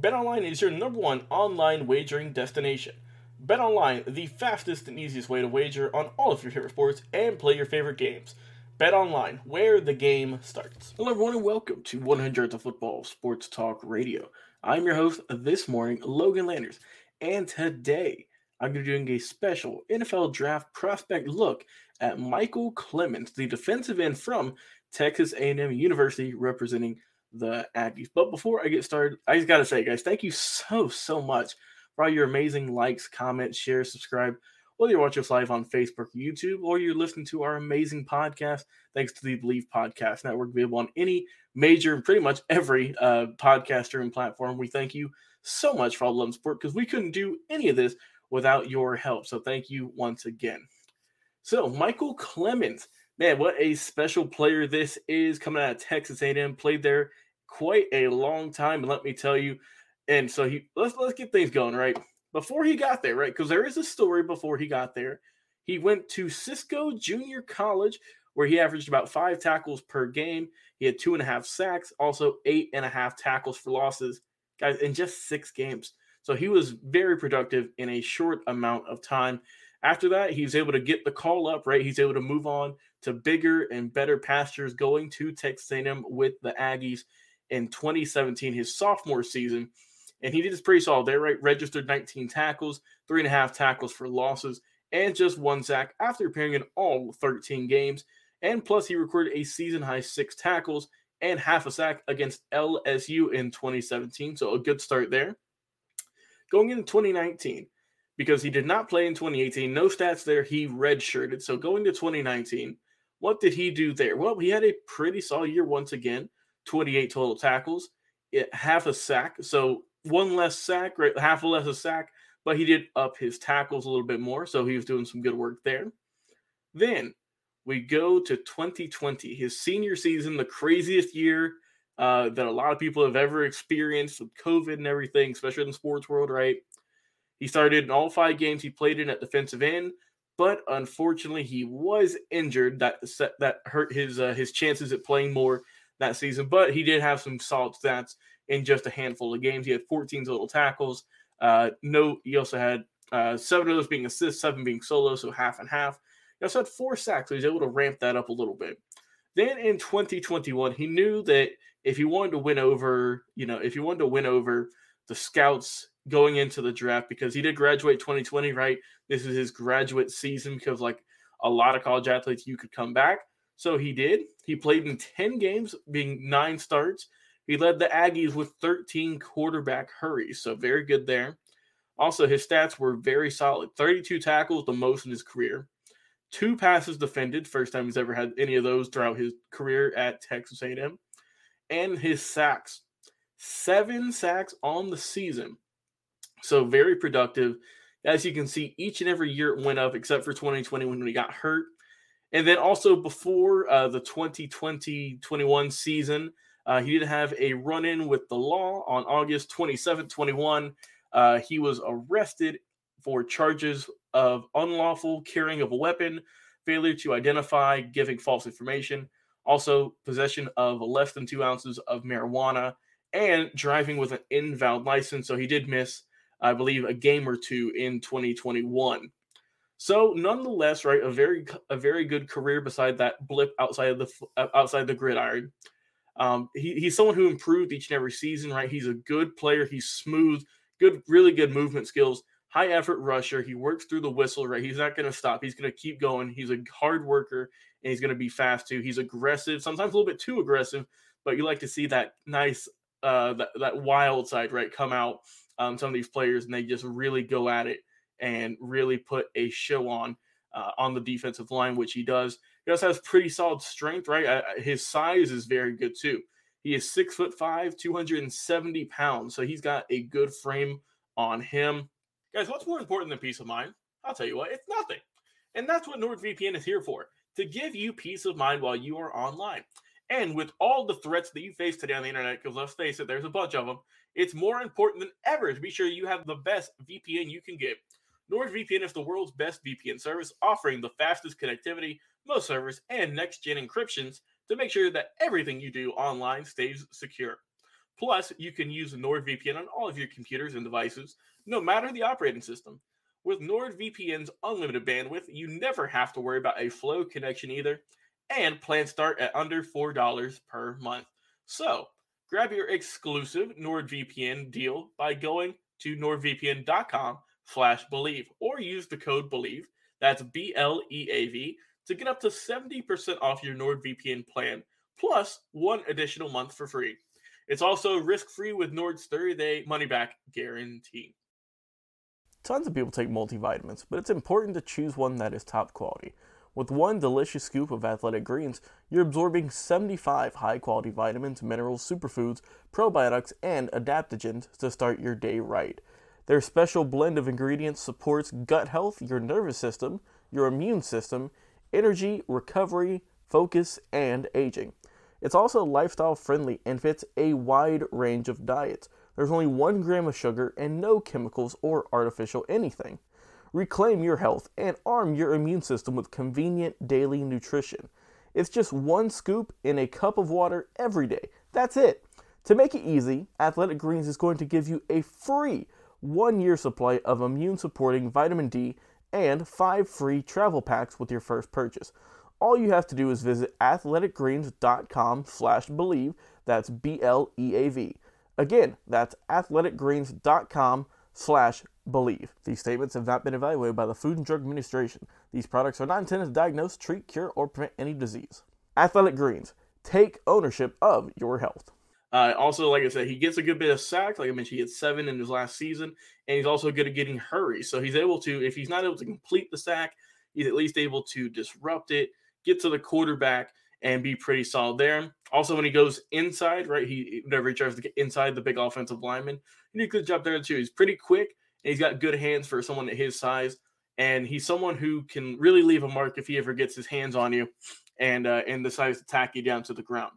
BetOnline is your number one online wagering destination. BetOnline, the fastest and easiest way to wager on all of your favorite sports and play your favorite games. BetOnline, where the game starts. Hello, everyone, and welcome to 100 of Football Sports Talk Radio. I'm your host this morning, Logan Landers, and today I'm going to be doing a special NFL Draft prospect look at Michael Clemons, the defensive end from Texas A&M University, representing the Aggies. But before I get started, I just got to say, guys, thank you so, so much for all your amazing likes, comments, shares, subscribe. Whether you're watching us live on Facebook, YouTube, or you're listening to our amazing podcast, thanks to the Bleav Podcast Network, available on any major, and pretty much every uh, podcaster and platform. We thank you so much for all the love and support because we couldn't do any of this without your help. So thank you once again. So Michael Clemons man, what a special player this is coming out of Texas A&M. Played there quite a long time, let me tell you. And so he let's let's get things going right before he got there, right? Because there is a story before he got there. He went to Cisco Junior College, where he averaged about five tackles per game. He had two and a half sacks, also eight and a half tackles for losses, guys, in just six games. So he was very productive in a short amount of time. After that, he was able to get the call up, right? He's able to move on to bigger and better pastures going to Texas A&M with the Aggies in 2017, his sophomore season. And he did this pretty solid there, right? Registered 19 tackles, three and a half tackles for losses, and just one sack after appearing in all 13 games. And plus, he recorded a season high six tackles and half a sack against LSU in 2017. So a good start there. Going into 2019, because he did not play in 2018, no stats there. He redshirted. So going to 2019, what did he do there? Well, he had a pretty solid year once again 28 total tackles, half a sack. So one less sack, right? Half a less a sack, but he did up his tackles a little bit more. So he was doing some good work there. Then we go to 2020, his senior season, the craziest year uh, that a lot of people have ever experienced with COVID and everything, especially in the sports world, right? He started in all five games he played in at defensive end but unfortunately he was injured that set, that hurt his uh, his chances at playing more that season but he did have some solid stats in just a handful of games. He had 14 total tackles uh, no he also had uh, seven of those being assists seven being solo so half and half. He also had four sacks so he was able to ramp that up a little bit. Then in 2021 he knew that if he wanted to win over you know if he wanted to win over the scouts going into the draft because he did graduate 2020, right? This is his graduate season because, like a lot of college athletes, you could come back. So he did. He played in 10 games, being nine starts. He led the Aggies with 13 quarterback hurries. So very good there. Also, his stats were very solid 32 tackles, the most in his career. Two passes defended, first time he's ever had any of those throughout his career at Texas A&M. And his sacks, seven sacks on the season. So very productive. As you can see, each and every year it went up, except for 2020 when we got hurt. And then also before uh, the 2020-21 season, uh, he did have a run-in with the law on August 27, 21. Uh, he was arrested for charges of unlawful carrying of a weapon, failure to identify, giving false information, also possession of less than two ounces of marijuana, and driving with an invalid license. So he did miss I believe, a game or two in 2021. So, nonetheless, right, a very a very good career beside that blip outside of the outside the gridiron. Um, he, he's someone who improved each and every season, right? He's a good player. He's smooth, good, really good movement skills, high effort rusher. He works through the whistle, right? He's not going to stop. He's going to keep going. He's a hard worker and he's going to be fast too. He's aggressive, sometimes a little bit too aggressive, but you like to see that nice, uh, that, that wild side, right, come out. Um, some of these players and they just really go at it and really put a show on uh, on the defensive line, which he does. He also has pretty solid strength, right? Uh, his size is very good too. He is six foot five, 270 pounds. So he's got a good frame on him. Guys, what's more important than peace of mind? I'll tell you what, it's nothing. And that's what NordVPN is here for to give you peace of mind while you are online. And with all the threats that you face today on the internet, because let's face it, there's a bunch of them, it's more important than ever to be sure you have the best VPN you can get. NordVPN is the world's best VPN service, offering the fastest connectivity, most servers, and next gen encryptions to make sure that everything you do online stays secure. Plus, you can use NordVPN on all of your computers and devices, no matter the operating system. With NordVPN's unlimited bandwidth, you never have to worry about a flow connection either, and plans start at under $4 per month. So, grab your exclusive NordVPN deal by going to nordvpn.com slash bleav or use the code bleav that's b-l-e-a-v to get up to 70% off your nordvpn plan plus one additional month for free. It's also risk-free with nord's 30-day money-back guarantee. Tons of people take multivitamins but it's important to choose one that is top quality with one delicious scoop of athletic greens, you're absorbing 75 high quality vitamins, minerals, superfoods, probiotics, and adaptogens to start your day right. Their special blend of ingredients supports gut health, your nervous system, your immune system, energy, recovery, focus, and aging. It's also lifestyle friendly and fits a wide range of diets. There's only one gram of sugar and no chemicals or artificial anything. Reclaim your health and arm your immune system with convenient daily nutrition. It's just one scoop in a cup of water every day. That's it. To make it easy, Athletic Greens is going to give you a free one year supply of immune supporting vitamin D, and five free travel packs with your first purchase. All you have to do is visit athleticgreens.com slash bleav. That's B-L-E-A-V. Again, that's athleticgreens.com slash bleav. These statements have not been evaluated by the Food and Drug Administration. These products are not intended to diagnose, treat, cure, or prevent any disease. Athletic Greens. Take ownership of your health. Uh, also, like I said, he gets a good bit of sacks. Like I mentioned, he had seven in his last season, and he's also good at getting hurries. So he's able to, if he's not able to complete the sack, he's at least able to disrupt it, get to the quarterback, and be pretty solid there. Also, when he goes inside, right, he whenever he tries to get inside the big offensive lineman, he did a good job there too. He's pretty quick, he's got good hands for someone at his size. And he's someone who can really leave a mark if he ever gets his hands on you, and uh, and decides to tack you down to the ground.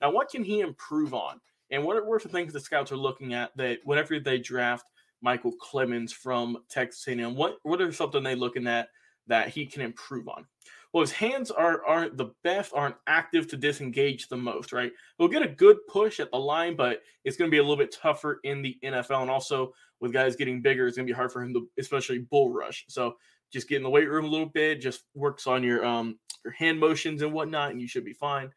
Now, what can he improve on? And what are, what are the things the scouts are looking at that whenever they draft Michael Clemons from Texas A&M, what what are something they looking at that he can improve on? Well, his hands are aren't the best, aren't active to disengage the most, right? He'll get a good push at the line, but it's going to be a little bit tougher in the NFL. And also with guys getting bigger, it's to be hard for him to, especially bull rush. So just get in the weight room a little bit, just works on your um your hand motions and whatnot, and you should be fine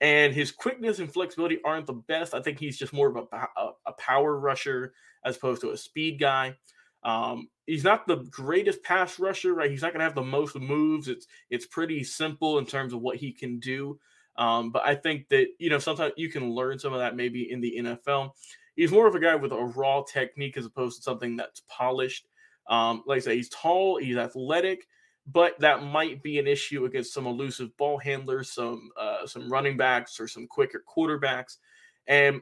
and his quickness and flexibility aren't the best. I think he's just more of a, a, a power rusher as opposed to a speed guy. Um, he's not the greatest pass rusher, right? He's not going to have the most moves. It's it's pretty simple in terms of what he can do. Um, but I think that you know sometimes you can learn some of that maybe in the NFL. He's more of a guy with a raw technique as opposed to something that's polished. Um, like I say, he's tall, he's athletic, but that might be an issue against some elusive ball handlers, some uh, some running backs, or some quicker quarterbacks. And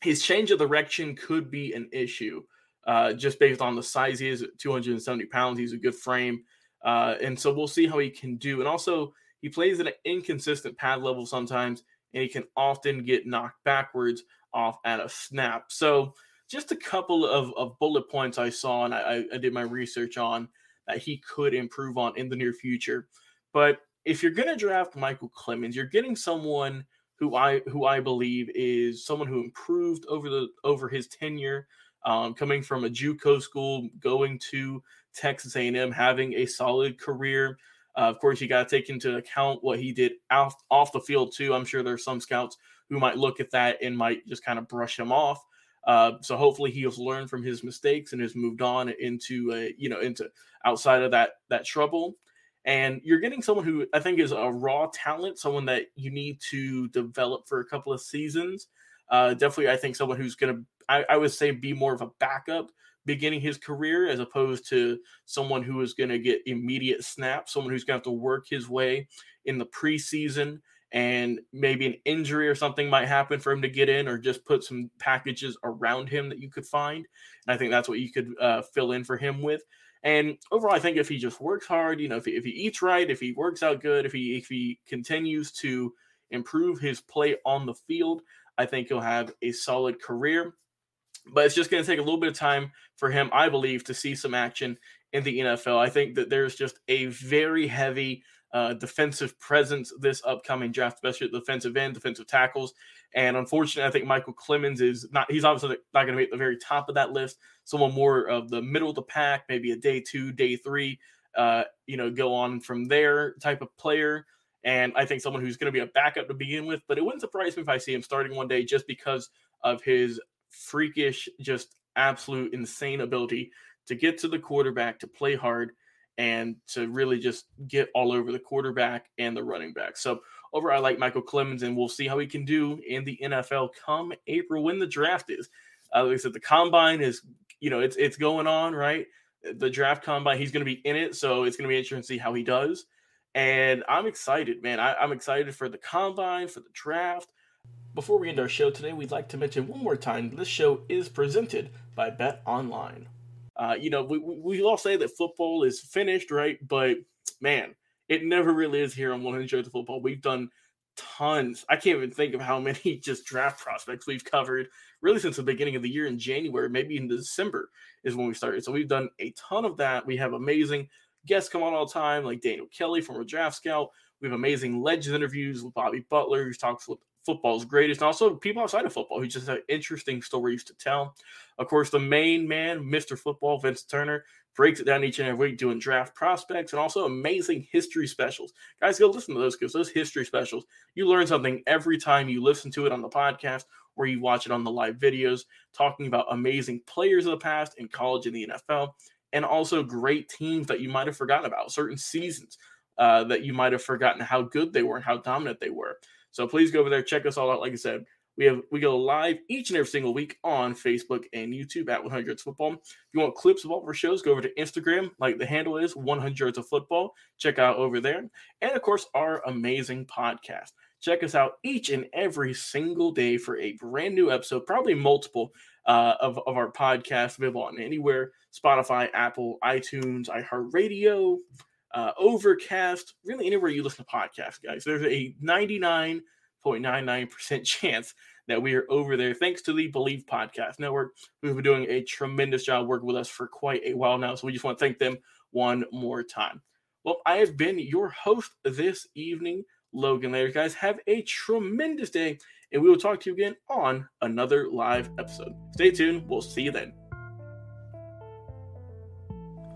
his change of direction could be an issue, uh, just based on the size he is. 270 pounds, he's a good frame, uh, and so we'll see how he can do. And also, he plays at an inconsistent pad level sometimes, and he can often get knocked backwards off at a snap. So, just a couple of, of bullet points I saw, and I, I did my research on that he could improve on in the near future. But if you're going to draft Michael Clemons, you're getting someone who I who I believe is someone who improved over the over his tenure Um, coming from a JUCO school, going to Texas A&M, having a solid career. Uh, of course, you got to take into account what he did off, off the field too. I'm sure there's some scouts who might look at that and might just kind of brush him off. Uh, so hopefully he has learned from his mistakes and has moved on into a, you know into outside of that that trouble. And you're getting someone who I think is a raw talent, someone that you need to develop for a couple of seasons. Uh, definitely, I think someone who's going to, I, I would say, be more of a backup beginning his career as opposed to someone who is going to get immediate snaps, someone who's going to have to work his way in the preseason and maybe an injury or something might happen for him to get in or just put some packages around him that you could find. And I think that's what you could uh, fill in for him with. And overall, I think if he just works hard, you know, if he, if he eats right, if he works out good, if he if he continues to improve his play on the field, I think he'll have a solid career. But it's just going to take a little bit of time for him, I believe, to see some action in the NFL. I think that there's just a very heavy uh, defensive presence this upcoming draft, especially at defensive end, defensive tackles. And unfortunately, I think Michael Clemons is not, he's obviously not going to be at the very top of that list. Someone more of the middle of the pack, maybe a day two, day three, uh, you know, go on from there type of player. And I think someone who's going to be a backup to begin with, but it wouldn't surprise me if I see him starting one day just because of his freakish, just absolute insane ability to get to the quarterback, to play hard, and to really just get all over the quarterback and the running back. So over, I like Michael Clemons, and we'll see how he can do in the NFL come April when the draft is. Uh, like I said, the combine is, you know, it's it's going on, right? The draft combine, he's going to be in it, so it's going to be interesting to see how he does. And I'm excited, man. I, I'm excited for the combine, for the draft. Before we end our show today, we'd like to mention one more time this show is presented by Bet Online. Uh, you know, we, we all say that football is finished, right? But man, it never really is here on 100 Yards of Football. We've done tons. I can't even think of how many just draft prospects we've covered really since the beginning of the year in January, maybe in December is when we started. So we've done a ton of that. We have amazing guests come on all the time, like Daniel Kelly from a draft scout. We have amazing legends interviews with Bobby Butler, who talks with football's greatest, and also people outside of football who just have interesting stories to tell. Of course, the main man, Mr. Football, Vince Turner, breaks it down each and every week doing draft prospects and also amazing history specials. Guys, go listen to those because those history specials, you learn something every time you listen to it on the podcast or you watch it on the live videos, talking about amazing players of the past in college and the NFL, and also great teams that you might have forgotten about, certain seasons uh, that you might have forgotten how good they were and how dominant they were. So please go over there, check us all out. Like I said, we have we go live each and every single week on Facebook and YouTube at 100 Football. If you want clips of all of our shows, go over to Instagram, like the handle is 100 of Football. Check out over there, and of course our amazing podcast. Check us out each and every single day for a brand new episode, probably multiple uh, of, of our podcast available on anywhere Spotify, Apple, iTunes, iHeartRadio, uh, Overcast, really anywhere you listen to podcasts, guys. There's a 99.99% chance that we are over there thanks to the Bleav Podcast Network, who've been doing a tremendous job working with us for quite a while now. So we just want to thank them one more time. Well, I have been your host this evening, Logan Later. Guys, have a tremendous day, and we will talk to you again on another live episode. Stay tuned. We'll see you then.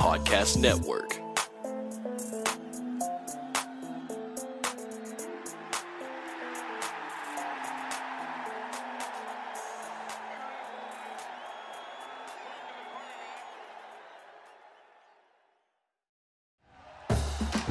Podcast Network.